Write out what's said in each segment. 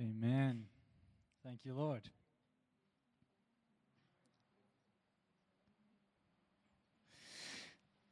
Amen. Thank you, Lord.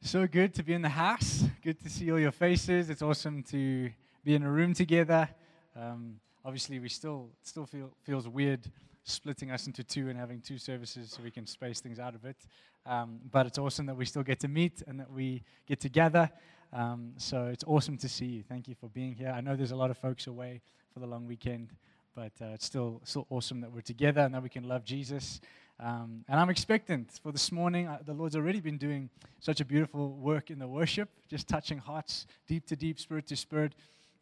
So good to be in the house. Good to see all your faces. It's awesome to be in a room together. Um, obviously, we still still feel feels weird splitting us into two and having two services so we can space things out a bit. Um, but it's awesome that we still get to meet and that we get together. Um, so it's awesome to see you. Thank you for being here. I know there's a lot of folks away for the long weekend, but uh, it's still, still awesome that we're together and that we can love Jesus. Um, and I'm expectant for this morning. Uh, the Lord's already been doing such a beautiful work in the worship, just touching hearts deep to deep, spirit to spirit.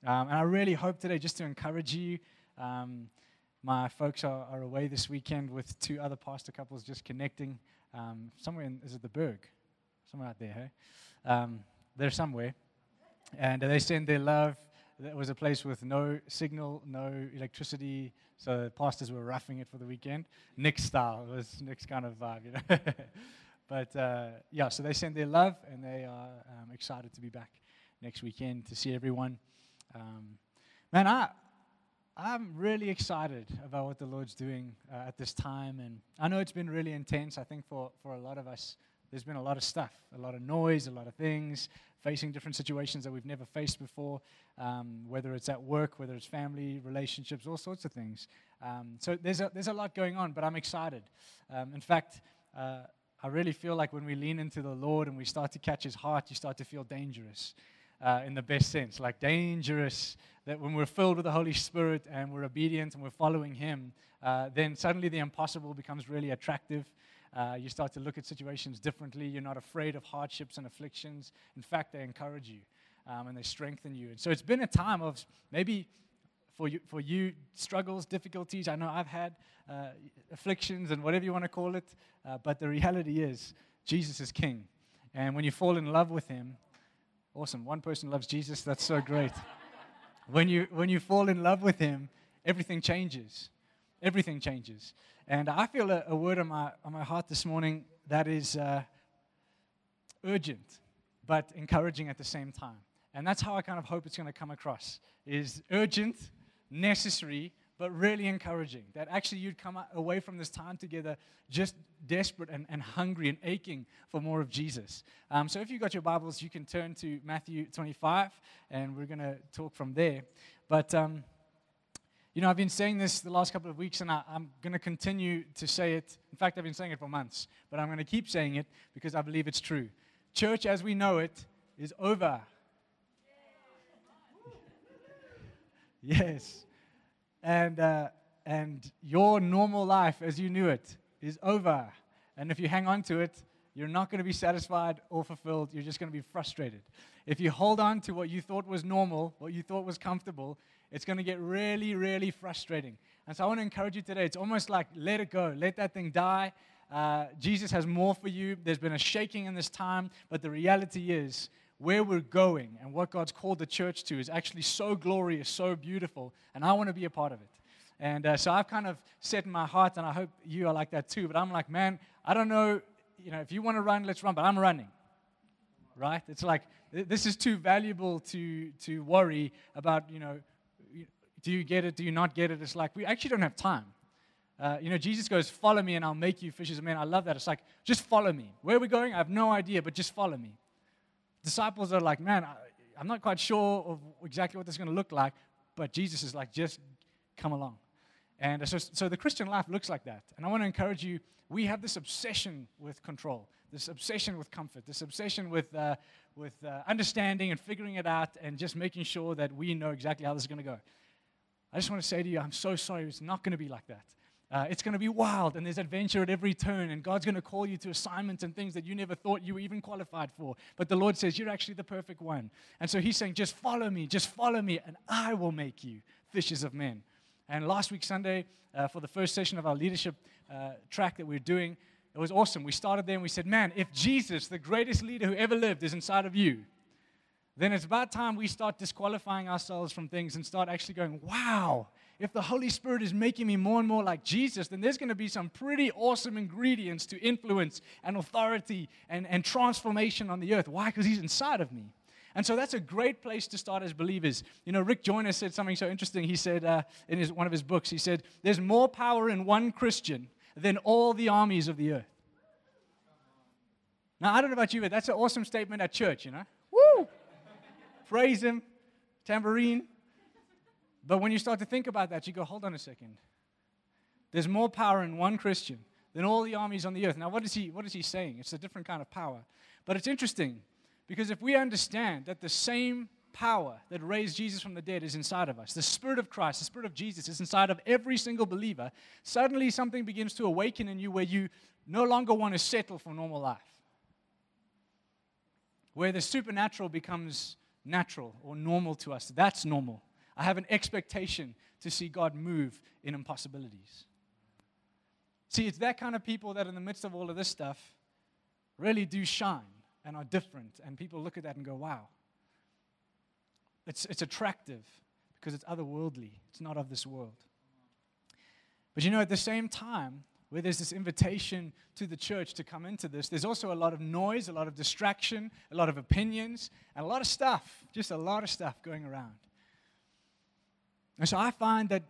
Um, and I really hope today just to encourage you. Um, my folks are, are, away this weekend with two other pastor couples just connecting um, somewhere in, is it the Berg? Somewhere out there, hey? Um, they're somewhere. And they send their love it was a place with no signal, no electricity, so pastors were roughing it for the weekend. Nick's style. It was Nick's kind of vibe, you know. but uh, yeah, so they send their love, and they are um, excited to be back next weekend to see everyone. Um, man, I, I'm really excited about what the Lord's doing uh, at this time, and I know it's been really intense. I think for, for a lot of us, there's been a lot of stuff, a lot of noise, a lot of things, facing different situations that we've never faced before, um, whether it's at work, whether it's family, relationships, all sorts of things. Um, so there's a, there's a lot going on, but I'm excited. Um, in fact, uh, I really feel like when we lean into the Lord and we start to catch His heart, you start to feel dangerous. Uh, in the best sense, like dangerous, that when we're filled with the Holy Spirit and we're obedient and we're following Him, uh, then suddenly the impossible becomes really attractive. Uh, you start to look at situations differently. You're not afraid of hardships and afflictions. In fact, they encourage you um, and they strengthen you. And so it's been a time of maybe for you, for you struggles, difficulties. I know I've had uh, afflictions and whatever you want to call it, uh, but the reality is Jesus is King. And when you fall in love with Him, awesome. One person loves Jesus. That's so great. when you when you fall in love with Him, everything changes. Everything changes. And I feel a, a, word on my, on my heart this morning that is uh, urgent, but encouraging at the same time. And that's how I kind of hope it's going to come across is urgent, necessary, but really encouraging. That actually you'd come away from this time together just desperate and, and hungry and aching for more of Jesus. Um, so if you've got your Bibles, you can turn to Matthew 25, and we're going to talk from there. But... Um, you know, I've been saying this the last couple of weeks, and I, am going to continue to say it. In fact, I've been saying it for months, but I'm going to keep saying it because I believe it's true. Church as we know it is over. Yes. And, uh, and your normal life as you knew it is over. And if you hang on to it, you're not going to be satisfied or fulfilled. You're just going to be frustrated. If you hold on to what you thought was normal, what you thought was comfortable, it's going to get really, really frustrating. And so I want to encourage you today. It's almost like let it go, let that thing die. Uh, Jesus has more for you. There's been a shaking in this time, but the reality is where we're going and what God's called the church to is actually so glorious, so beautiful, and I want to be a part of it. And uh, so I've kind of set in my heart, and I hope you are like that too. But I'm like, man, I don't know, you know, if you want to run, let's run. But I'm running, right? It's like this is too valuable to to worry about, you know, do you get it? Do you not get it? It's like, we actually don't have time. Uh, you know, Jesus goes, Follow me and I'll make you fishers of men. I love that. It's like, just follow me. Where are we going? I have no idea, but just follow me. Disciples are like, Man, I, I'm not quite sure of exactly what this is going to look like, but Jesus is like, Just come along. And so, so the Christian life looks like that. And I want to encourage you we have this obsession with control, this obsession with comfort, this obsession with, uh, with uh, understanding and figuring it out and just making sure that we know exactly how this is going to go. I just want to say to you, I'm so sorry. It's not going to be like that. Uh, it's going to be wild, and there's adventure at every turn, and God's going to call you to assignments and things that you never thought you were even qualified for. But the Lord says, You're actually the perfect one. And so He's saying, Just follow me, just follow me, and I will make you fishers of men. And last week, Sunday, uh, for the first session of our leadership uh, track that we we're doing, it was awesome. We started there and we said, Man, if Jesus, the greatest leader who ever lived, is inside of you, then it's about time we start disqualifying ourselves from things and start actually going, wow, if the Holy Spirit is making me more and more like Jesus, then there's going to be some pretty awesome ingredients to influence and authority and, and transformation on the earth. Why? Because He's inside of me. And so that's a great place to start as believers. You know, Rick Joyner said something so interesting. He said uh, in his, one of his books, he said, There's more power in one Christian than all the armies of the earth. Now, I don't know about you, but that's an awesome statement at church, you know? Praise Him, tambourine. But when you start to think about that, you go, hold on a second. There's more power in one Christian than all the armies on the earth. Now, what is he, what is he saying? It's a different kind of power. But it's interesting because if we understand that the same power that raised Jesus from the dead is inside of us, the Spirit of Christ, the Spirit of Jesus is inside of every single believer, suddenly something begins to awaken in you where you no longer want to settle for normal life. Where the supernatural becomes natural or normal to us. That's normal. I have an expectation to see God move in impossibilities. See, it's that kind of people that, in the midst of all of this stuff, really do shine and are different. And people look at that and go, wow. It's, it's attractive because it's otherworldly, it's not of this world. But you know, at the same time, where there's this invitation to the church to come into this, there's also a lot of noise, a lot of distraction, a lot of opinions, and a lot of stuff, just a lot of stuff going around. And so I find that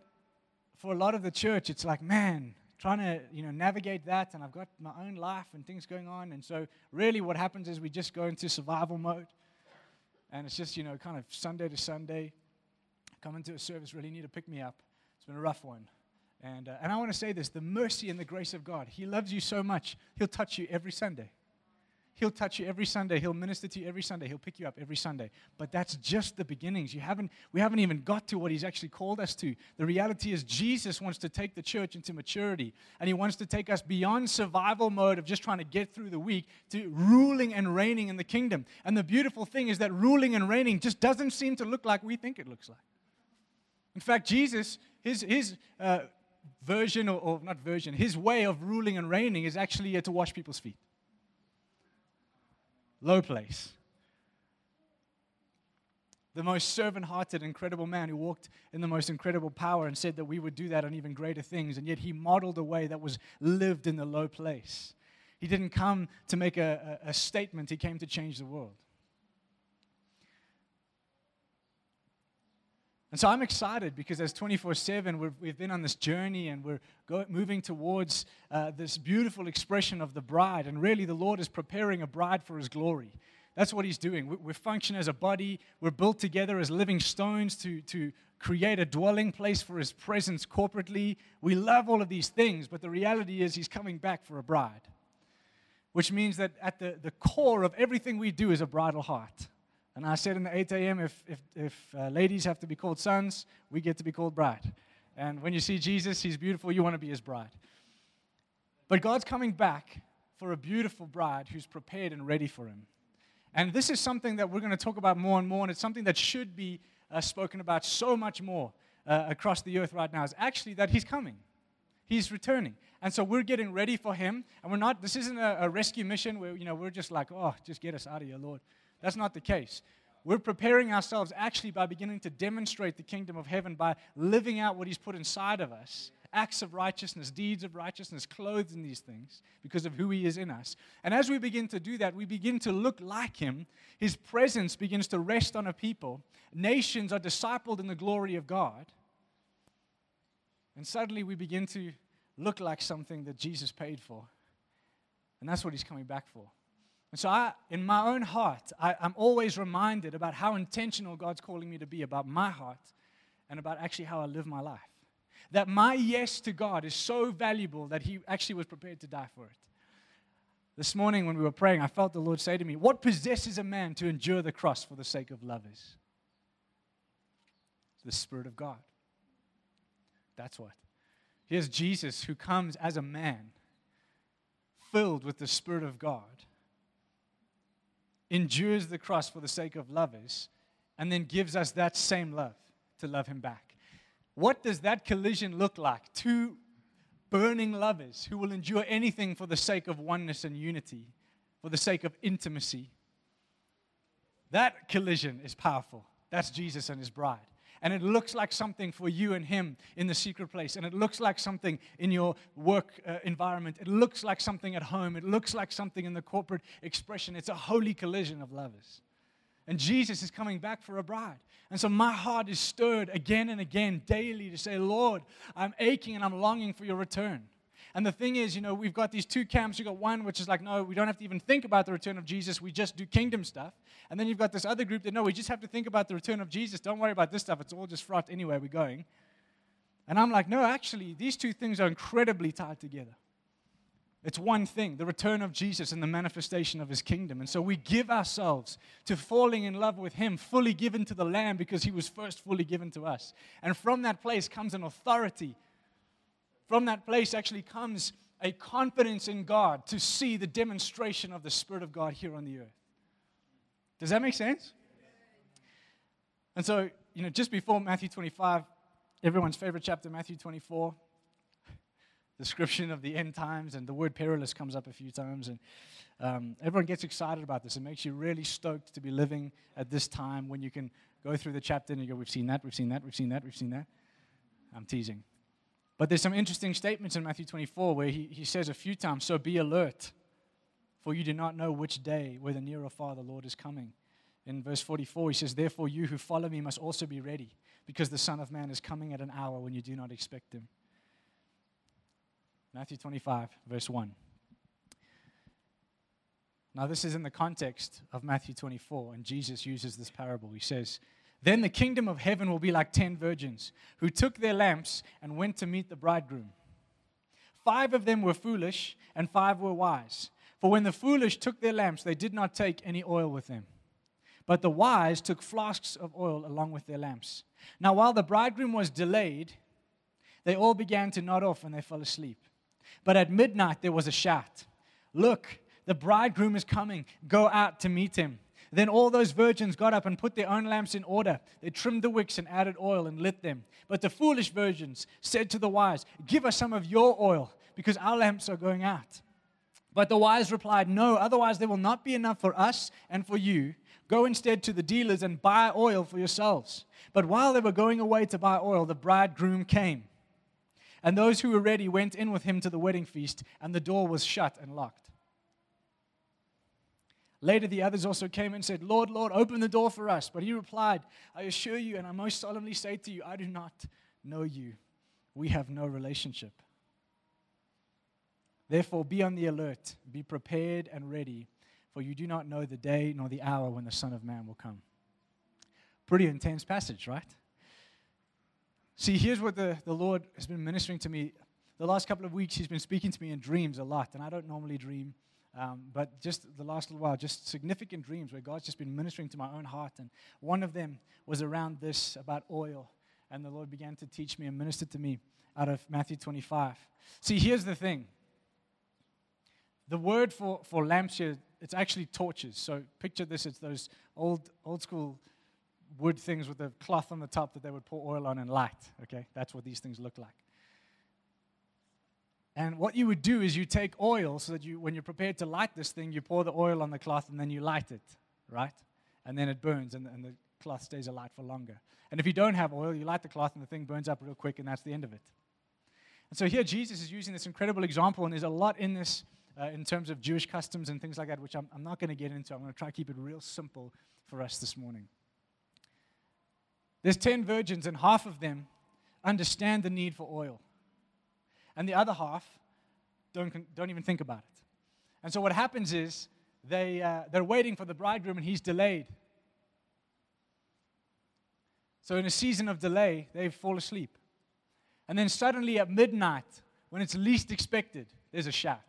for a lot of the church, it's like, man, trying to you know navigate that, and I've got my own life and things going on, and so really what happens is we just go into survival mode, and it's just you know kind of Sunday to Sunday, come into a service, really need to pick me up. It's been a rough one. And, uh, and I want to say this the mercy and the grace of God. He loves you so much, He'll touch you every Sunday. He'll touch you every Sunday. He'll minister to you every Sunday. He'll pick you up every Sunday. But that's just the beginnings. You haven't, we haven't even got to what He's actually called us to. The reality is, Jesus wants to take the church into maturity, and He wants to take us beyond survival mode of just trying to get through the week to ruling and reigning in the kingdom. And the beautiful thing is that ruling and reigning just doesn't seem to look like we think it looks like. In fact, Jesus, his, his uh, version, or, or not version, his way of ruling and reigning is actually to wash people's feet low place. The most servant hearted, incredible man who walked in the most incredible power and said that we would do that on even greater things, and yet he modeled a way that was lived in the low place. He didn't come to make a, a, a statement, he came to change the world. And so I'm excited because as 24 7, we've been on this journey and we're go, moving towards uh, this beautiful expression of the bride. And really, the Lord is preparing a bride for His glory. That's what He's doing. We, we function as a body, we're built together as living stones to, to create a dwelling place for His presence corporately. We love all of these things, but the reality is He's coming back for a bride, which means that at the, the core of everything we do is a bridal heart. And I said in the 8 a.m., if, if, if uh, ladies have to be called sons, we get to be called bride. And when you see Jesus, he's beautiful, you want to be his bride. But God's coming back for a beautiful bride who's prepared and ready for him. And this is something that we're going to talk about more and more, and it's something that should be uh, spoken about so much more uh, across the earth right now. Is actually that he's coming, he's returning. And so we're getting ready for him. And we're not, this isn't a, a rescue mission where, you know, we're just like, oh, just get us out of here, Lord. That's not the case. We're preparing ourselves actually by beginning to demonstrate the kingdom of heaven by living out what He's put inside of us acts of righteousness, deeds of righteousness, clothed in these things because of who He is in us. And as we begin to do that, we begin to look like Him. His presence begins to rest on a people. Nations are discipled in the glory of God. And suddenly we begin to look like something that Jesus paid for. And that's what He's coming back for. And so, I, in my own heart, I, I'm always reminded about how intentional God's calling me to be about my heart and about actually how I live my life. That my yes to God is so valuable that He actually was prepared to die for it. This morning, when we were praying, I felt the Lord say to me, What possesses a man to endure the cross for the sake of lovers? The Spirit of God. That's what. Here's Jesus who comes as a man, filled with the Spirit of God endures the cross for the sake of lovers, and then gives us that same love to love him back. What does that collision look like? Two burning lovers who will endure anything for the sake of oneness and unity, for the sake of intimacy. That collision is powerful. That's Jesus and his bride and it looks like something for you and him in the secret place, and it looks like something in your work uh, environment, it looks like something at home, it looks like something in the corporate expression. It's a holy collision of lovers. And Jesus is coming back for a bride. And so my heart is stirred again and again daily to say, Lord, I'm aching and I'm longing for your return. And the thing is, you know, we've got these two camps. You've got one which is like, no, we don't have to even think about the return of Jesus. We just do kingdom stuff. And then you've got this other group that, no, we just have to think about the return of Jesus. Don't worry about this stuff. It's all just fraught anyway. We're going. And I'm like, no, actually, these two things are incredibly tied together. It's one thing the return of Jesus and the manifestation of his kingdom. And so we give ourselves to falling in love with him, fully given to the Lamb because he was first fully given to us. And from that place comes an authority from that place actually comes a confidence in God to see the demonstration of the Spirit of God here on the earth. Does that make sense? And so, you know, just before Matthew 25, everyone's favorite chapter, Matthew 24, description of the end times, and the word perilous comes up a few times. And um, everyone gets excited about this. It makes you really stoked to be living at this time when you can go through the chapter and you go, We've seen that, we've seen that, we've seen that, we've seen that. I'm teasing. But there's some interesting statements in Matthew 24 where he, he says a few times, So be alert, for you do not know which day, whether near or far, the Lord is coming. In verse 44, he says, Therefore, you who follow me must also be ready, because the Son of Man is coming at an hour when you do not expect him. Matthew 25, verse 1. Now, this is in the context of Matthew 24, and Jesus uses this parable. He says, then the kingdom of heaven will be like ten virgins who took their lamps and went to meet the bridegroom. Five of them were foolish, and five were wise. For when the foolish took their lamps, they did not take any oil with them. But the wise took flasks of oil along with their lamps. Now, while the bridegroom was delayed, they all began to nod off and they fell asleep. But at midnight there was a shout Look, the bridegroom is coming. Go out to meet him. Then all those virgins got up and put their own lamps in order. They trimmed the wicks and added oil and lit them. But the foolish virgins said to the wise, Give us some of your oil, because our lamps are going out. But the wise replied, No, otherwise there will not be enough for us and for you. Go instead to the dealers and buy oil for yourselves. But while they were going away to buy oil, the bridegroom came. And those who were ready went in with him to the wedding feast, and the door was shut and locked. Later, the others also came and said, Lord, Lord, open the door for us. But he replied, I assure you, and I most solemnly say to you, I do not know you. We have no relationship. Therefore, be on the alert, be prepared and ready, for you do not know the day nor the hour when the Son of Man will come. Pretty intense passage, right? See, here's what the, the Lord has been ministering to me. The last couple of weeks, He's been speaking to me in dreams a lot, and I don't normally dream. Um, but just the last little while, just significant dreams where God's just been ministering to my own heart. And one of them was around this about oil. And the Lord began to teach me and minister to me out of Matthew 25. See, here's the thing the word for, for lamps here, it's actually torches. So picture this it's those old, old school wood things with the cloth on the top that they would pour oil on and light. Okay? That's what these things look like. And what you would do is you take oil so that you, when you're prepared to light this thing, you pour the oil on the cloth and then you light it, right? And then it burns and, and the cloth stays alight for longer. And if you don't have oil, you light the cloth and the thing burns up real quick and that's the end of it. And so here Jesus is using this incredible example, and there's a lot in this uh, in terms of Jewish customs and things like that, which I'm, I'm not going to get into. I'm going to try to keep it real simple for us this morning. There's 10 virgins, and half of them understand the need for oil and the other half don't, don't even think about it. And so what happens is they, uh, they're waiting for the bridegroom and he's delayed. So in a season of delay, they fall asleep. And then suddenly at midnight, when it's least expected, there's a shout.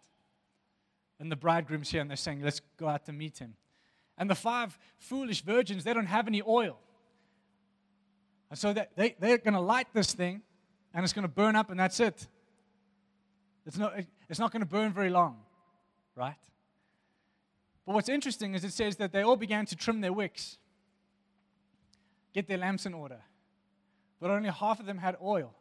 And the bridegroom's here and they're saying, Let's go out to meet him. And the five foolish virgins, they don't have any oil. And so they, they're going to light this thing and it's going to burn up and that's it. It's not, it's not going to burn very long, right? But what's interesting is it says that they all began to trim their wicks, get their lamps in order. But only half of them had oil.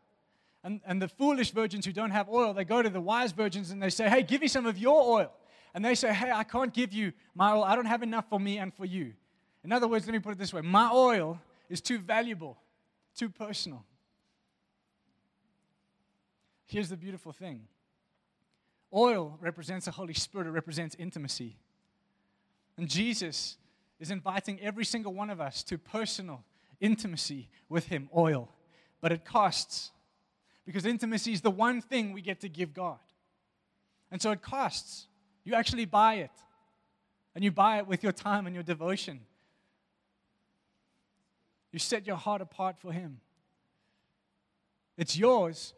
And, and the foolish virgins who don't have oil, they go to the wise virgins and they say, Hey, give me some of your oil. And they say, Hey, I can't give you my oil. I don't have enough for me and for you. In other words, let me put it this way my oil is too valuable, too personal. Here's the beautiful thing Oil represents the Holy Spirit, it represents intimacy. And Jesus is inviting every single one of us to personal intimacy with Him, oil. But it costs because intimacy is the one thing we get to give God. And so it costs. You actually buy it. And you buy it with your time and your devotion. You set your heart apart for Him. It's yours,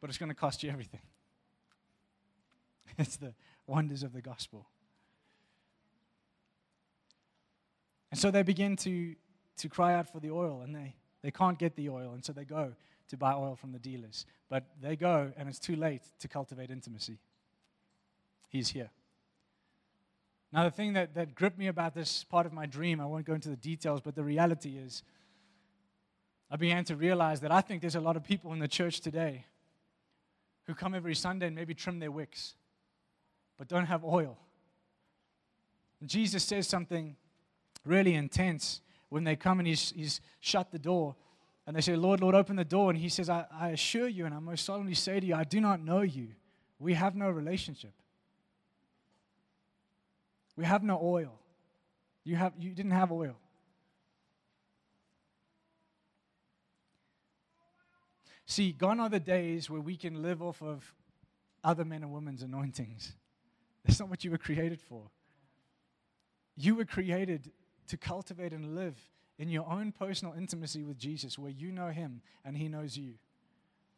but it's going to cost you everything. It's the wonders of the gospel. And so they begin to, to cry out for the oil, and they, they can't get the oil, and so they go to buy oil from the dealers. But they go, and it's too late to cultivate intimacy. He's here. Now, the thing that, that gripped me about this part of my dream, I won't go into the details, but the reality is, I began to realize that I think there's a lot of people in the church today who come every Sunday and maybe trim their wicks, but don't have oil. And Jesus says something really intense when they come and he's, he's shut the door. And they say, Lord, Lord, open the door. And he says, I, I assure you, and I most solemnly say to you, I do not know you. We have no relationship. We have no oil. You, have, you didn't have oil. See, gone are the days where we can live off of other men and women's anointings. That's not what you were created for. You were created to cultivate and live in your own personal intimacy with Jesus, where you know Him and He knows you.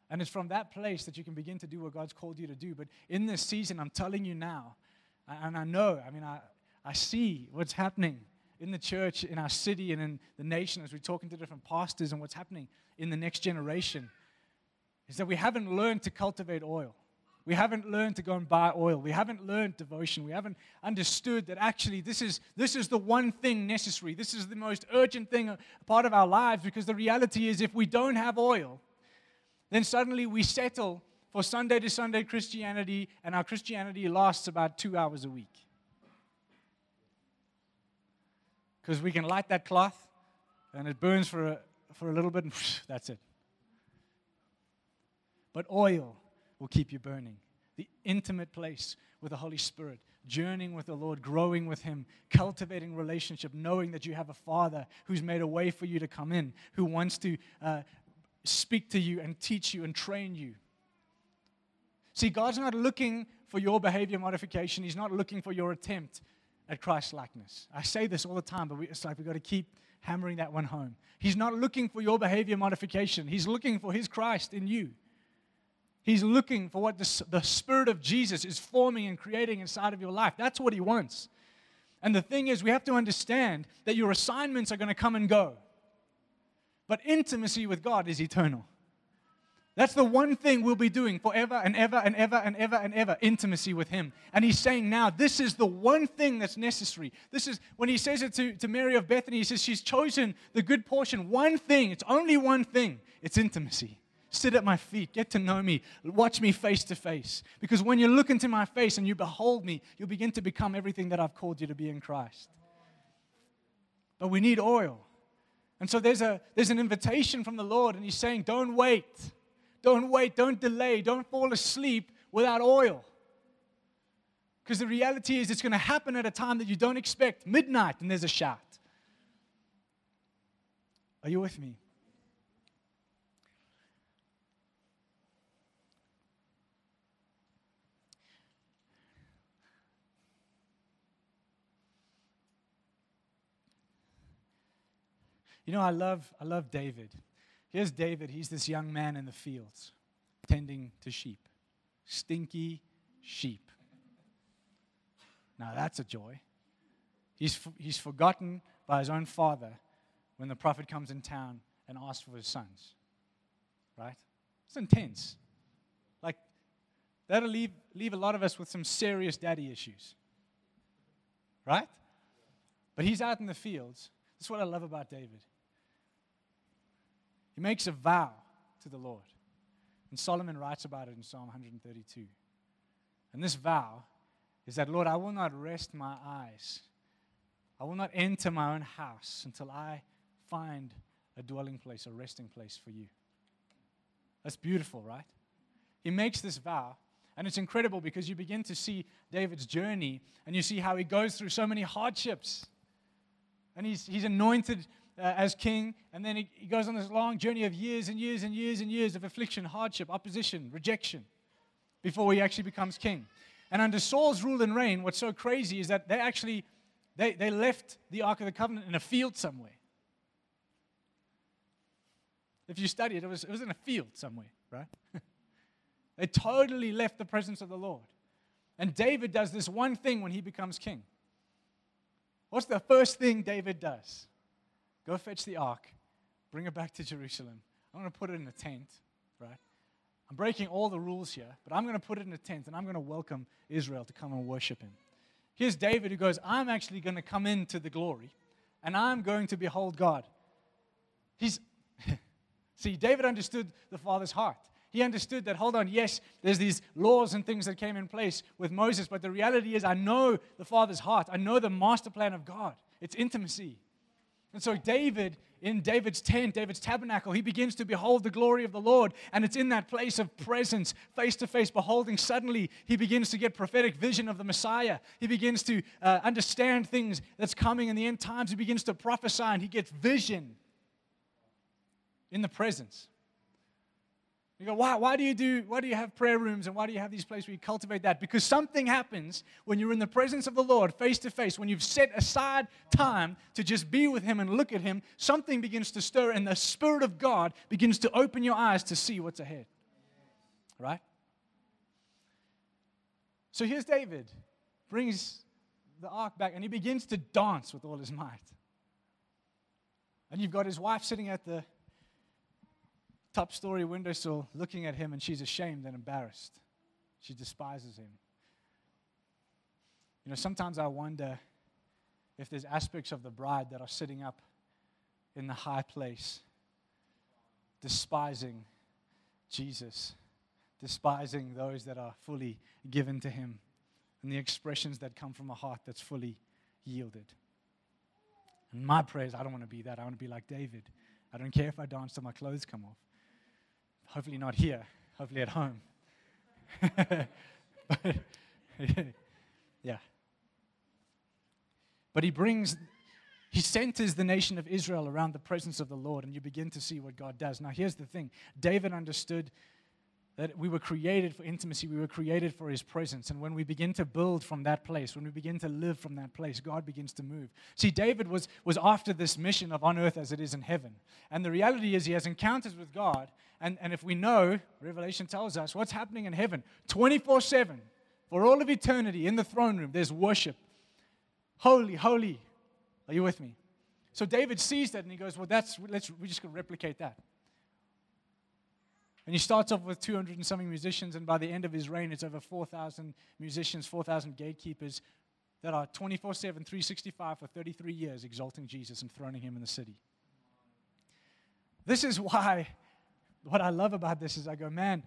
And it's from that place that you can begin to do what God's called you to do. But in this season, I'm telling you now, and I know, I mean, I, I see what's happening in the church, in our city, and in the nation as we're talking to different pastors and what's happening in the next generation is that we haven't learned to cultivate oil. We haven't learned to go and buy oil. We haven't learned devotion. We haven't understood that actually this is, this is the one thing necessary. This is the most urgent thing, a part of our lives, because the reality is if we don't have oil, then suddenly we settle for Sunday to Sunday Christianity, and our Christianity lasts about two hours a week. Because we can light that cloth, and it burns for a, for a little bit, and that's it. But oil will keep you burning. The intimate place with the Holy Spirit, journeying with the Lord, growing with Him, cultivating relationship, knowing that you have a Father who's made a way for you to come in, who wants to uh, speak to you and teach you and train you. See, God's not looking for your behavior modification, He's not looking for your attempt at Christ likeness. I say this all the time, but we, it's like we've got to keep hammering that one home. He's not looking for your behavior modification, He's looking for His Christ in you. He's looking for what the, the Spirit of Jesus is forming and creating inside of your life. That's what He wants. And the thing is, we have to understand that your assignments are going to come and go. But intimacy with God is eternal. That's the one thing we'll be doing forever and ever and ever and ever and ever intimacy with Him. And He's saying now, this is the one thing that's necessary. This is when He says it to, to Mary of Bethany, He says, She's chosen the good portion. One thing, it's only one thing it's intimacy. Sit at my feet, get to know me, watch me face to face. Because when you look into my face and you behold me, you'll begin to become everything that I've called you to be in Christ. But we need oil. And so there's, a, there's an invitation from the Lord, and He's saying, Don't wait. Don't wait. Don't delay. Don't fall asleep without oil. Because the reality is, it's going to happen at a time that you don't expect midnight, and there's a shout. Are you with me? You know, I love, I love David. Here's David. He's this young man in the fields tending to sheep, stinky sheep. Now that's a joy. He's, he's forgotten by his own father when the prophet comes in town and asks for his sons. Right? It's intense. Like, that'll leave, leave a lot of us with some serious daddy issues. Right? But he's out in the fields. That's what I love about David. He makes a vow to the Lord. And Solomon writes about it in Psalm 132. And this vow is that, Lord, I will not rest my eyes. I will not enter my own house until I find a dwelling place, a resting place for you. That's beautiful, right? He makes this vow, and it's incredible because you begin to see David's journey and you see how he goes through so many hardships. And he's, he's anointed uh, as king. And then he, he goes on this long journey of years and years and years and years of affliction, hardship, opposition, rejection before he actually becomes king. And under Saul's rule and reign, what's so crazy is that they actually they, they left the Ark of the Covenant in a field somewhere. If you study it, it was, it was in a field somewhere, right? they totally left the presence of the Lord. And David does this one thing when he becomes king. What's the first thing David does? Go fetch the ark, bring it back to Jerusalem. I'm going to put it in a tent, right? I'm breaking all the rules here, but I'm going to put it in a tent and I'm going to welcome Israel to come and worship him. Here's David who goes, I'm actually going to come into the glory and I'm going to behold God. He's, see, David understood the Father's heart. He understood that, hold on, yes, there's these laws and things that came in place with Moses, but the reality is, I know the Father's heart. I know the master plan of God. It's intimacy. And so, David, in David's tent, David's tabernacle, he begins to behold the glory of the Lord. And it's in that place of presence, face to face, beholding. Suddenly, he begins to get prophetic vision of the Messiah. He begins to uh, understand things that's coming in the end times. He begins to prophesy, and he gets vision in the presence. You go, why, why do you do, why do you have prayer rooms and why do you have these places where you cultivate that? Because something happens when you're in the presence of the Lord face to face, when you've set aside time to just be with Him and look at Him, something begins to stir and the Spirit of God begins to open your eyes to see what's ahead. Right? So here's David, brings the ark back and he begins to dance with all his might. And you've got his wife sitting at the top story windowsill looking at him, and she's ashamed and embarrassed. She despises him. You know, sometimes I wonder if there's aspects of the bride that are sitting up in the high place, despising Jesus, despising those that are fully given to him, and the expressions that come from a heart that's fully yielded. And my prayer is I don't want to be that. I want to be like David. I don't care if I dance till my clothes come off. Hopefully, not here, hopefully, at home. but, yeah. But he brings, he centers the nation of Israel around the presence of the Lord, and you begin to see what God does. Now, here's the thing David understood that we were created for intimacy, we were created for his presence. And when we begin to build from that place, when we begin to live from that place, God begins to move. See, David was, was after this mission of on earth as it is in heaven. And the reality is, he has encounters with God. And, and if we know, Revelation tells us what's happening in heaven 24 7, for all of eternity in the throne room, there's worship. Holy, holy. Are you with me? So David sees that and he goes, Well, that's, let's, we're just going to replicate that. And he starts off with 200 and something musicians, and by the end of his reign, it's over 4,000 musicians, 4,000 gatekeepers that are 24 7, 365 for 33 years exalting Jesus and throning him in the city. This is why, what I love about this is I go, man,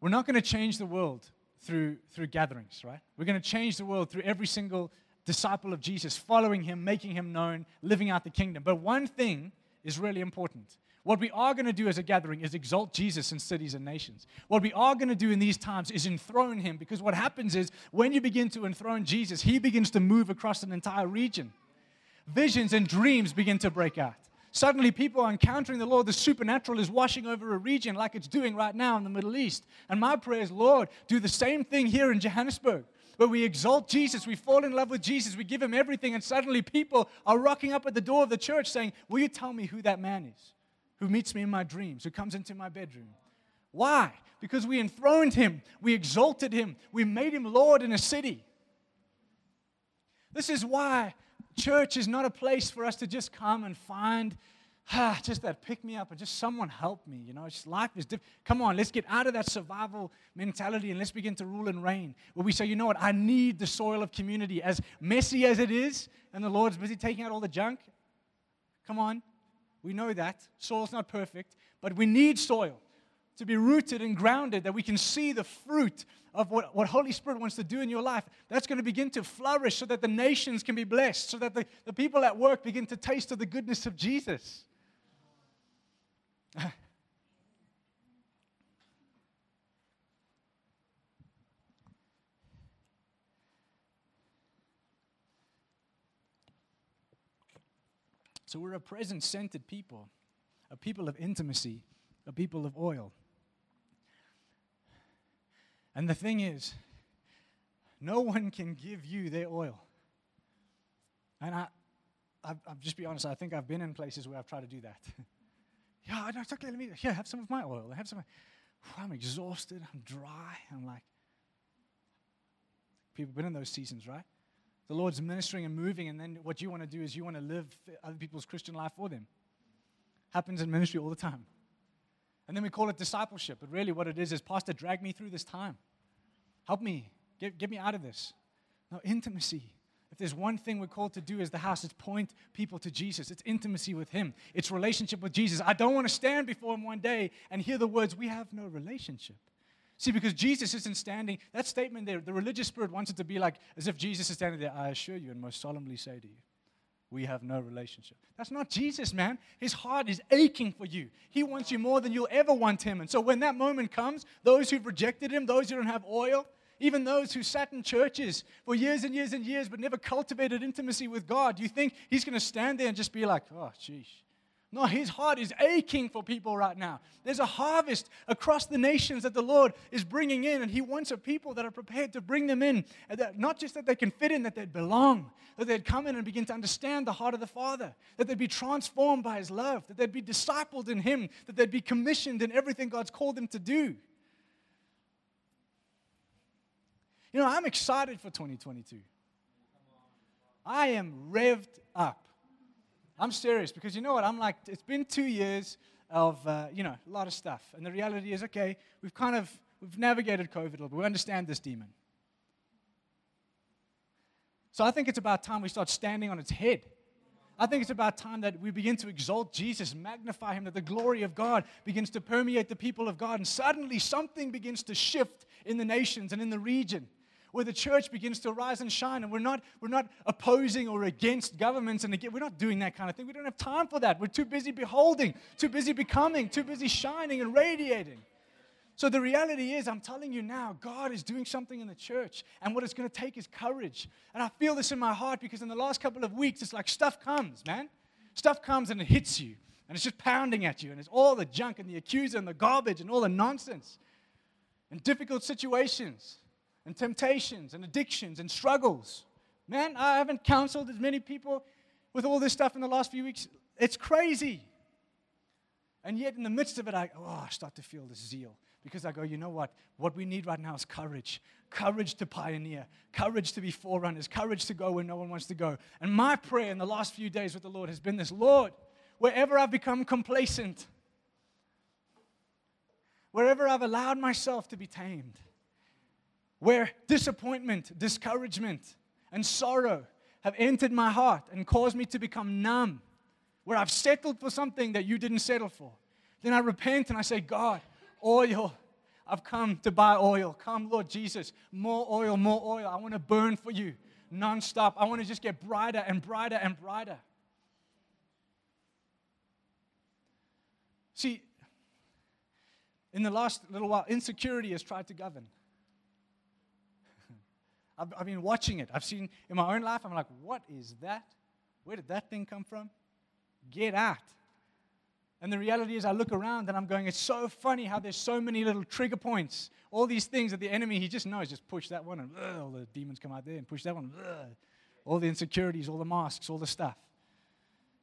we're not going to change the world through, through gatherings, right? We're going to change the world through every single disciple of Jesus, following him, making him known, living out the kingdom. But one thing is really important what we are going to do as a gathering is exalt Jesus in cities and nations. What we are going to do in these times is enthrone him because what happens is when you begin to enthrone Jesus, he begins to move across an entire region. Visions and dreams begin to break out. Suddenly, people are encountering the Lord. The supernatural is washing over a region like it's doing right now in the Middle East. And my prayer is, Lord, do the same thing here in Johannesburg where we exalt Jesus, we fall in love with Jesus, we give him everything, and suddenly people are rocking up at the door of the church saying, Will you tell me who that man is? Who meets me in my dreams, who comes into my bedroom. Why? Because we enthroned him, we exalted him, we made him Lord in a city. This is why church is not a place for us to just come and find ah, just that pick me up and just someone help me. You know, just life is different. Come on, let's get out of that survival mentality and let's begin to rule and reign. Where we say, you know what, I need the soil of community. As messy as it is, and the Lord's busy taking out all the junk. Come on, we know that. Soil's not perfect, but we need soil to be rooted and grounded that we can see the fruit of what, what Holy Spirit wants to do in your life. That's going to begin to flourish so that the nations can be blessed, so that the, the people at work begin to taste of the goodness of Jesus. So we're a present centered people, a people of intimacy, a people of oil. And the thing is, no one can give you their oil. And I, I, will just be honest, I think I've been in places where I've tried to do that. yeah, it's okay, let me, yeah, have some of my oil. Have some. I'm exhausted, I'm dry. I'm like, people have been in those seasons, right? The Lord's ministering and moving, and then what you want to do is you want to live other people's Christian life for them. Happens in ministry all the time. And then we call it discipleship, but really what it is is, Pastor, drag me through this time. Help me. Get, get me out of this. No, intimacy. If there's one thing we're called to do as the house, it's point people to Jesus. It's intimacy with Him, it's relationship with Jesus. I don't want to stand before Him one day and hear the words, We have no relationship. See, because Jesus isn't standing, that statement there, the religious spirit wants it to be like as if Jesus is standing there. I assure you and most solemnly say to you, we have no relationship. That's not Jesus, man. His heart is aching for you. He wants you more than you'll ever want him. And so when that moment comes, those who've rejected him, those who don't have oil, even those who sat in churches for years and years and years but never cultivated intimacy with God, you think he's going to stand there and just be like, oh, geez. No, his heart is aching for people right now. There's a harvest across the nations that the Lord is bringing in, and he wants a people that are prepared to bring them in. And that not just that they can fit in, that they'd belong, that they'd come in and begin to understand the heart of the Father, that they'd be transformed by his love, that they'd be discipled in him, that they'd be commissioned in everything God's called them to do. You know, I'm excited for 2022. I am revved up. I'm serious because you know what? I'm like, it's been two years of, uh, you know, a lot of stuff. And the reality is, okay, we've kind of, we've navigated COVID a little bit. We understand this demon. So I think it's about time we start standing on its head. I think it's about time that we begin to exalt Jesus, magnify him, that the glory of God begins to permeate the people of God. And suddenly something begins to shift in the nations and in the region where the church begins to rise and shine. And we're not, we're not opposing or against governments. And again, we're not doing that kind of thing. We don't have time for that. We're too busy beholding, too busy becoming, too busy shining and radiating. So the reality is, I'm telling you now, God is doing something in the church. And what it's going to take is courage. And I feel this in my heart because in the last couple of weeks, it's like stuff comes, man. Stuff comes and it hits you. And it's just pounding at you. And it's all the junk and the accuser and the garbage and all the nonsense and difficult situations and temptations and addictions and struggles. Man, I haven't counseled as many people with all this stuff in the last few weeks. It's crazy. And yet, in the midst of it, I, oh, I start to feel this zeal because I go, you know what? What we need right now is courage. Courage to pioneer, courage to be forerunners, courage to go where no one wants to go. And my prayer in the last few days with the Lord has been this Lord, wherever I've become complacent, wherever I've allowed myself to be tamed, where disappointment, discouragement, and sorrow have entered my heart and caused me to become numb, where I've settled for something that you didn't settle for, then I repent and I say, God, oil. I've come to buy oil. Come, Lord Jesus, more oil, more oil. I want to burn for you nonstop. I want to just get brighter and brighter and brighter. See, in the last little while, insecurity has tried to govern. I've, I've been watching it. I've seen in my own life, I'm like, what is that? Where did that thing come from? Get out. And the reality is, I look around and I'm going, it's so funny how there's so many little trigger points. All these things that the enemy, he just knows, just push that one and ugh, all the demons come out there and push that one. Ugh, all the insecurities, all the masks, all the stuff.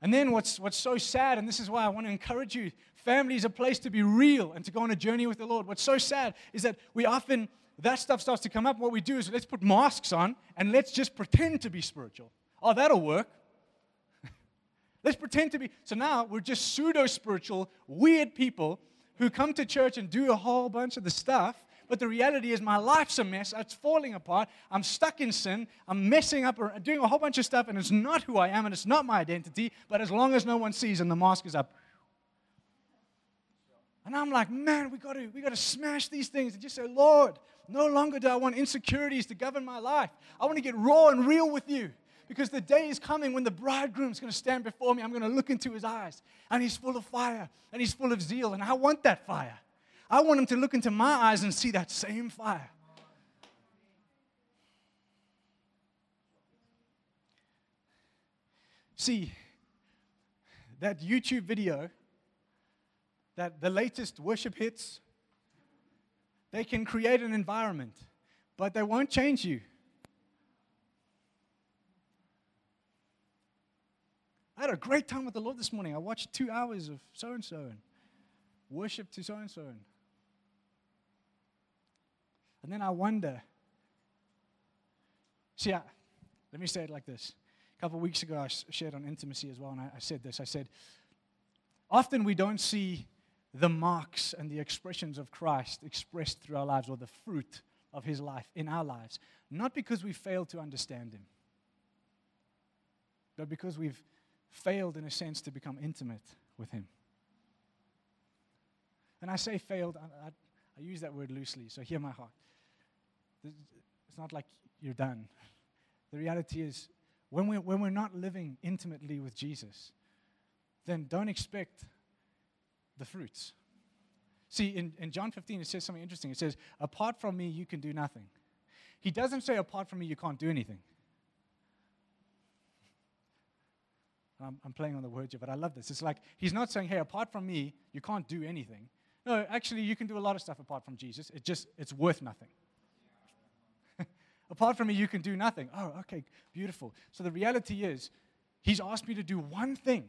And then what's, what's so sad, and this is why I want to encourage you family is a place to be real and to go on a journey with the Lord. What's so sad is that we often that stuff starts to come up, what we do is let's put masks on and let's just pretend to be spiritual. Oh, that'll work. let's pretend to be. So now we're just pseudo spiritual, weird people who come to church and do a whole bunch of the stuff. But the reality is, my life's a mess. It's falling apart. I'm stuck in sin. I'm messing up, doing a whole bunch of stuff, and it's not who I am, and it's not my identity. But as long as no one sees and the mask is up, and I'm like, man, we got to we got to smash these things and just say, Lord, no longer do I want insecurities to govern my life. I want to get raw and real with you because the day is coming when the bridegroom's going to stand before me. I'm going to look into his eyes and he's full of fire and he's full of zeal. And I want that fire. I want him to look into my eyes and see that same fire. See, that YouTube video, that the latest worship hits, they can create an environment, but they won't change you. I had a great time with the Lord this morning. I watched two hours of so and so and worship to so and so. And then I wonder. See, I, let me say it like this. A couple of weeks ago, I shared on intimacy as well, and I, I said this. I said, often we don't see the marks and the expressions of Christ expressed through our lives or the fruit of his life in our lives, not because we fail to understand him, but because we've failed, in a sense, to become intimate with him. And I say failed, I, I, I use that word loosely, so hear my heart. It's not like you're done. The reality is, when we're, when we're not living intimately with Jesus, then don't expect the fruits. See, in, in John 15, it says something interesting. It says, Apart from me, you can do nothing. He doesn't say, Apart from me, you can't do anything. I'm, I'm playing on the words here, but I love this. It's like, He's not saying, Hey, apart from me, you can't do anything. No, actually, you can do a lot of stuff apart from Jesus. It just, it's worth nothing. apart from me, you can do nothing. Oh, okay, beautiful. So the reality is, He's asked me to do one thing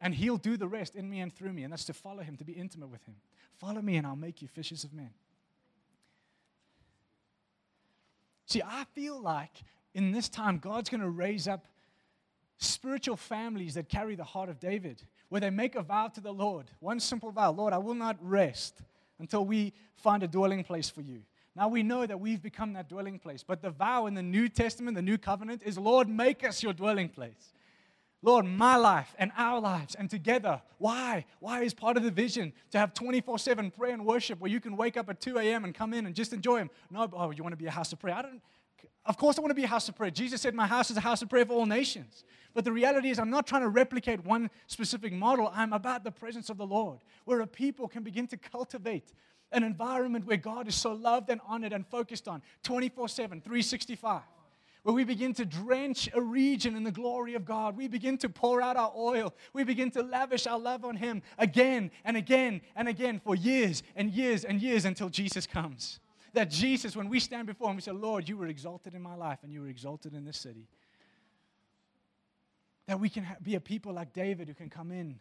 and he'll do the rest in me and through me. And that's to follow him, to be intimate with him. Follow me, and I'll make you fishers of men. See, I feel like in this time, God's going to raise up spiritual families that carry the heart of David, where they make a vow to the Lord. One simple vow Lord, I will not rest until we find a dwelling place for you. Now we know that we've become that dwelling place, but the vow in the New Testament, the New Covenant, is Lord, make us your dwelling place. Lord, my life and our lives and together. Why? Why is part of the vision to have 24 7 prayer and worship where you can wake up at 2 a.m. and come in and just enjoy Him? No, oh, you want to be a house of prayer? I don't. Of course, I want to be a house of prayer. Jesus said, My house is a house of prayer for all nations. But the reality is, I'm not trying to replicate one specific model. I'm about the presence of the Lord, where a people can begin to cultivate an environment where God is so loved and honored and focused on 24 7, 365 where we begin to drench a region in the glory of God. We begin to pour out our oil. We begin to lavish our love on Him again and again and again for years and years and years until Jesus comes. That Jesus, when we stand before Him, we say, Lord, you were exalted in my life and you were exalted in this city. That we can be a people like David who can come in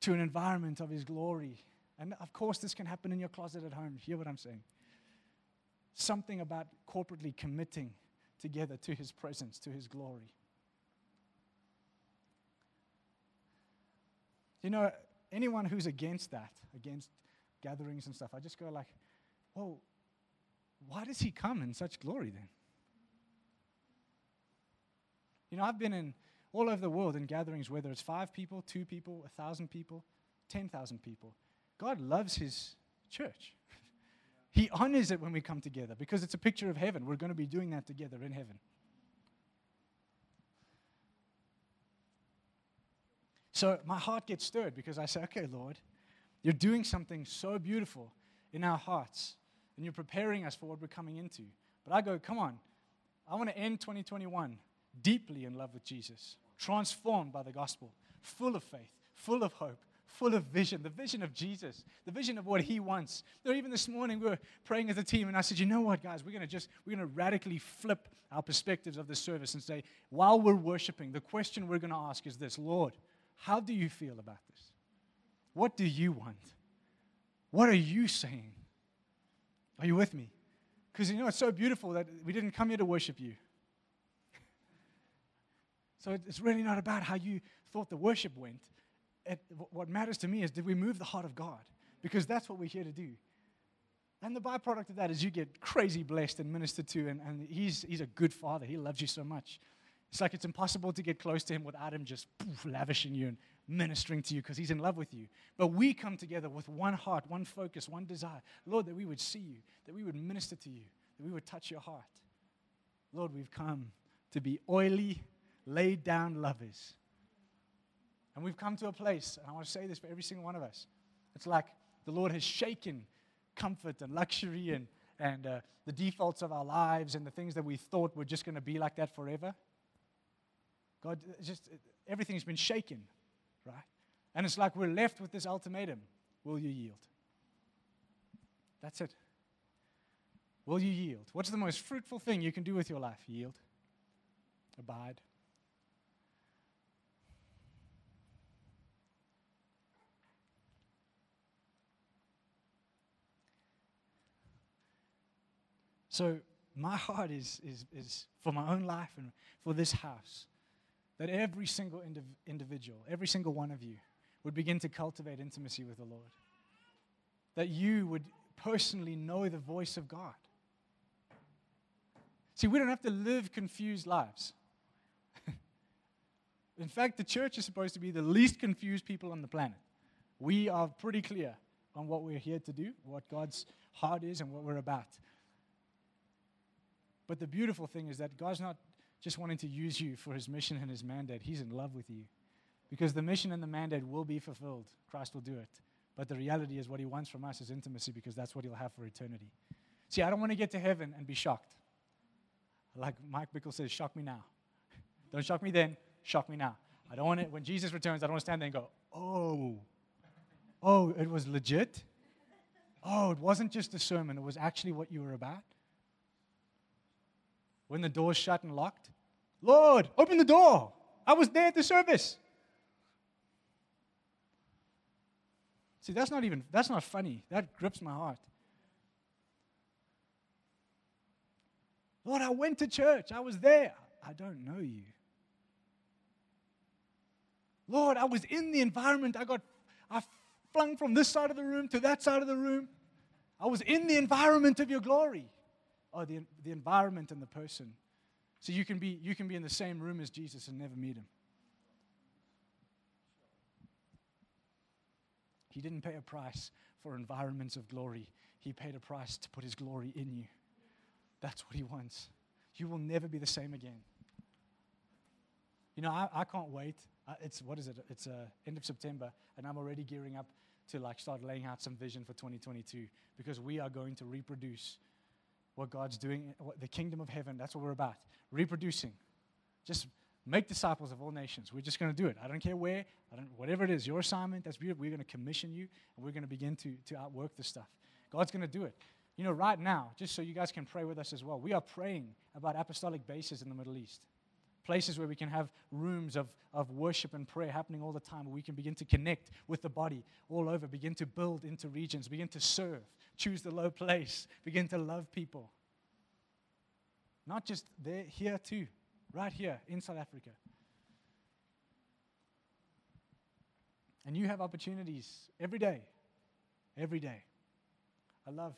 to an environment of His glory. And of course, this can happen in your closet at home. Hear what I'm saying? Something about corporately committing together to his presence, to his glory. You know, anyone who's against that, against gatherings and stuff, I just go like, well, why does he come in such glory then? You know, I've been in all over the world in gatherings, whether it's five people, two people, a thousand people, 10,000 people. God loves his church. He honors it when we come together because it's a picture of heaven. We're going to be doing that together in heaven. So my heart gets stirred because I say, okay, Lord, you're doing something so beautiful in our hearts and you're preparing us for what we're coming into. But I go, come on, I want to end 2021 deeply in love with Jesus, transformed by the gospel, full of faith, full of hope, full of vision, the vision of Jesus, the vision of what he wants. You even this morning we were praying as a team, and I said, you know what, guys, we're gonna just we're gonna radically flip our perspectives of the service and say, while we're worshiping, the question we're gonna ask is this: Lord, how do you feel about this? What do you want? What are you saying? Are you with me? Because you know it's so beautiful that we didn't come here to worship you. So it's really not about how you thought the worship went it, what matters to me is did we move the heart of God? Because that's what we're here to do. And the byproduct of that is you get crazy blessed and ministered to, and, and he's, he's a good father. He loves you so much. It's like it's impossible to get close to him without him just poof, lavishing you and ministering to you because he's in love with you. But we come together with one heart, one focus, one desire. Lord, that we would see you, that we would minister to you, that we would touch your heart. Lord, we've come to be oily, laid down lovers and we've come to a place, and I want to say this for every single one of us. It's like the Lord has shaken comfort and luxury and, and uh, the defaults of our lives and the things that we thought were just going to be like that forever. God, just everything's been shaken, right? And it's like we're left with this ultimatum Will you yield? That's it. Will you yield? What's the most fruitful thing you can do with your life? Yield. Abide. So, my heart is, is, is for my own life and for this house that every single indiv- individual, every single one of you, would begin to cultivate intimacy with the Lord. That you would personally know the voice of God. See, we don't have to live confused lives. In fact, the church is supposed to be the least confused people on the planet. We are pretty clear on what we're here to do, what God's heart is, and what we're about. But the beautiful thing is that God's not just wanting to use you for his mission and his mandate, he's in love with you. Because the mission and the mandate will be fulfilled. Christ will do it. But the reality is, what he wants from us is intimacy because that's what he'll have for eternity. See, I don't want to get to heaven and be shocked. Like Mike Bickle says, shock me now. don't shock me then, shock me now. I don't want it, when Jesus returns, I don't want to stand there and go, oh, oh, it was legit? Oh, it wasn't just a sermon, it was actually what you were about? When the door's shut and locked, Lord, open the door. I was there at the service. See, that's not even, that's not funny. That grips my heart. Lord, I went to church. I was there. I don't know you. Lord, I was in the environment. I got, I flung from this side of the room to that side of the room. I was in the environment of your glory. Oh, the, the environment and the person. So you can, be, you can be in the same room as Jesus and never meet him. He didn't pay a price for environments of glory, He paid a price to put His glory in you. That's what He wants. You will never be the same again. You know, I, I can't wait. Uh, it's, what is it? It's uh, end of September, and I'm already gearing up to like start laying out some vision for 2022 because we are going to reproduce what God's doing, what, the kingdom of heaven. That's what we're about. Reproducing. Just Make disciples of all nations. We're just going to do it. I don't care where, I don't, whatever it is, your assignment, that's beautiful. We're going to commission you and we're going to begin to, to outwork this stuff. God's going to do it. You know, right now, just so you guys can pray with us as well, we are praying about apostolic bases in the Middle East. Places where we can have rooms of, of worship and prayer happening all the time, where we can begin to connect with the body all over, begin to build into regions, begin to serve, choose the low place, begin to love people. Not just there, here too right here in South Africa. And you have opportunities every day. Every day. I love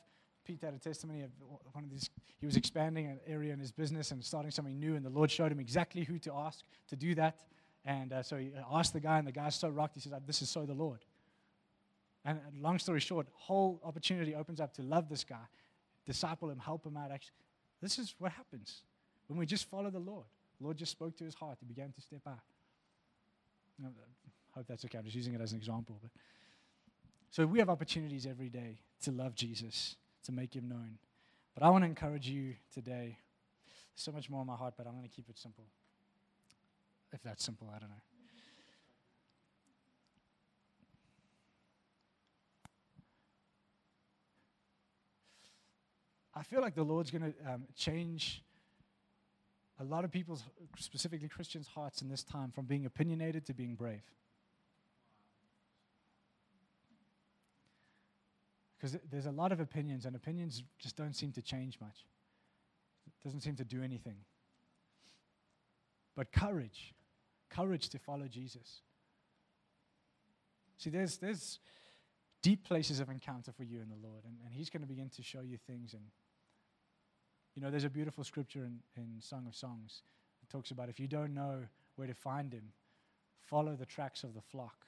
Pete had a testimony of one of these. He was expanding an area in his business and starting something new, and the Lord showed him exactly who to ask to do that. And uh, so he uh, asked the guy, and the guy's so rocked. He says, uh, "This is so the Lord." And uh, long story short, whole opportunity opens up to love this guy, disciple him, help him out. Actually, this is what happens when we just follow the Lord. The Lord just spoke to his heart. He began to step out. I hope that's okay. I'm just using it as an example. But so we have opportunities every day to love Jesus, to make him known. But I want to encourage you today. So much more in my heart, but I'm going to keep it simple. If that's simple, I don't know. I feel like the Lord's going to um, change a lot of people's, specifically Christians' hearts in this time from being opinionated to being brave. Because there's a lot of opinions, and opinions just don't seem to change much. It doesn't seem to do anything. But courage, courage to follow Jesus. See, there's, there's deep places of encounter for you in the Lord, and, and He's going to begin to show you things and you know, there's a beautiful scripture in, in Song of Songs. It talks about if you don't know where to find him, follow the tracks of the flock.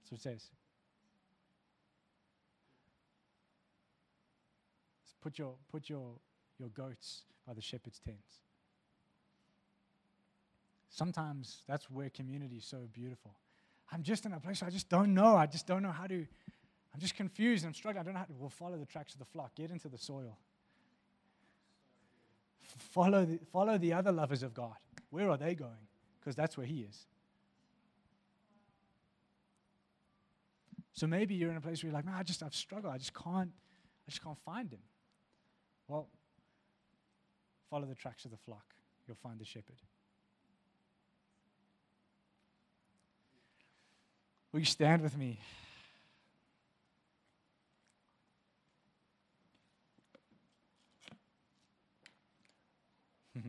That's what it says. Put your, put your, your goats by the shepherd's tents. Sometimes that's where community is so beautiful. I'm just in a place I just don't know. I just don't know how to. I'm just confused. I'm struggling. I don't know how to. We'll follow the tracks of the flock. Get into the soil follow the, follow the other lovers of God. Where are they going? Because that's where He is. So maybe you're in a place where you're like, man, I just I've struggled. I just can't, I just can't find him. Well, follow the tracks of the flock. You'll find the shepherd. Will you stand with me?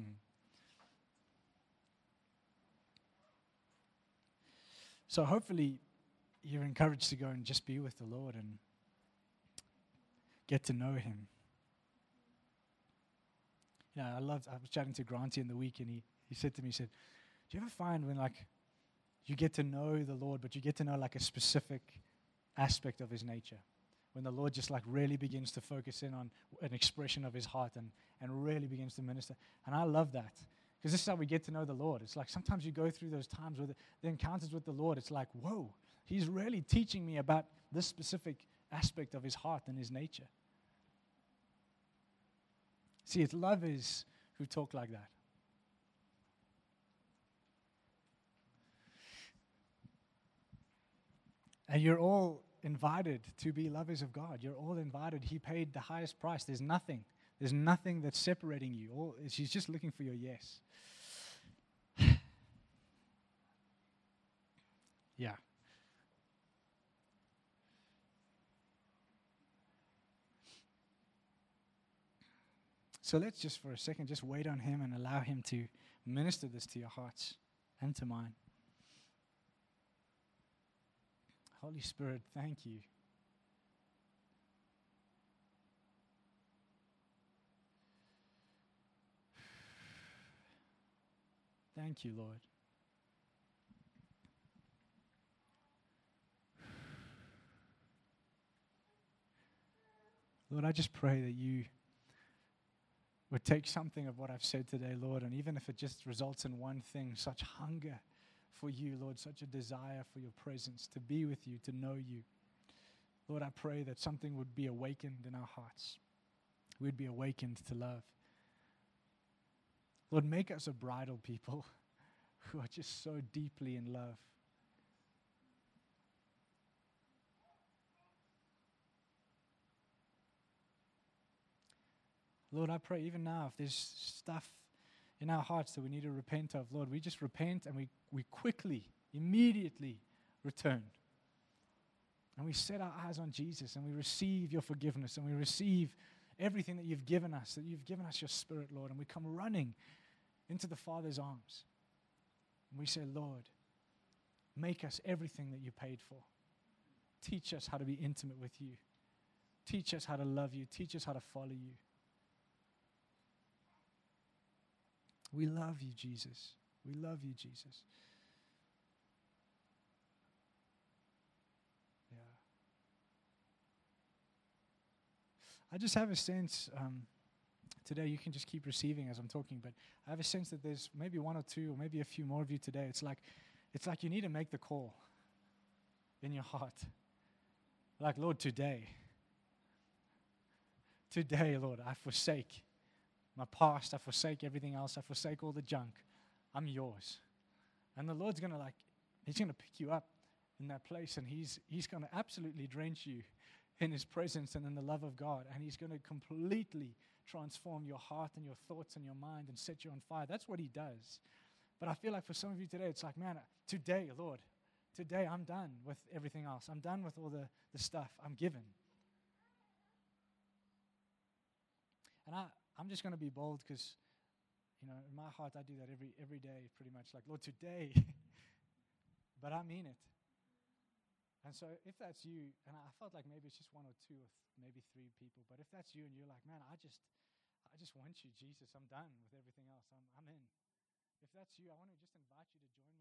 so hopefully you're encouraged to go and just be with the Lord and get to know Him. You know, I loved, I was chatting to Granty in the week and he, he said to me, he said, Do you ever find when like you get to know the Lord, but you get to know like a specific aspect of His nature? When the Lord just like really begins to focus in on an expression of His heart and, and really begins to minister. And I love that because this is how we get to know the Lord. It's like sometimes you go through those times where the, the encounters with the Lord, it's like, whoa, He's really teaching me about this specific aspect of His heart and His nature. See, it's lovers who talk like that. And you're all invited to be lovers of God. You're all invited. He paid the highest price. There's nothing. There's nothing that's separating you. All, she's just looking for your yes. yeah. So let's just for a second just wait on Him and allow Him to minister this to your hearts and to mine. Holy Spirit, thank you. Thank you, Lord. Lord, I just pray that you would take something of what I've said today, Lord, and even if it just results in one thing, such hunger for you, Lord, such a desire for your presence, to be with you, to know you. Lord, I pray that something would be awakened in our hearts. We'd be awakened to love. Lord, make us a bridal people who are just so deeply in love. Lord, I pray even now, if there's stuff in our hearts that we need to repent of, Lord, we just repent and we, we quickly, immediately return. And we set our eyes on Jesus and we receive your forgiveness and we receive everything that you've given us, that you've given us your spirit, Lord. And we come running into the Father's arms. And we say, Lord, make us everything that you paid for. Teach us how to be intimate with you. Teach us how to love you. Teach us how to follow you. We love you, Jesus. We love you, Jesus. Yeah. I just have a sense um, today, you can just keep receiving as I'm talking, but I have a sense that there's maybe one or two or maybe a few more of you today. It's like, it's like you need to make the call in your heart. Like, Lord, today, today, Lord, I forsake my past, I forsake everything else, I forsake all the junk. I'm yours. And the Lord's going to like, He's going to pick you up in that place and He's, he's going to absolutely drench you in His presence and in the love of God. And He's going to completely transform your heart and your thoughts and your mind and set you on fire. That's what He does. But I feel like for some of you today, it's like, man, today, Lord, today I'm done with everything else. I'm done with all the, the stuff I'm given. And I, I'm just going to be bold because, you know, in my heart, I do that every, every day pretty much. Like, Lord, today, but I mean it. And so if that's you, and I felt like maybe it's just one or two or th- maybe three people, but if that's you and you're like, man, I just, I just want you, Jesus. I'm done with everything else. I'm, I'm in. If that's you, I want to just invite you to join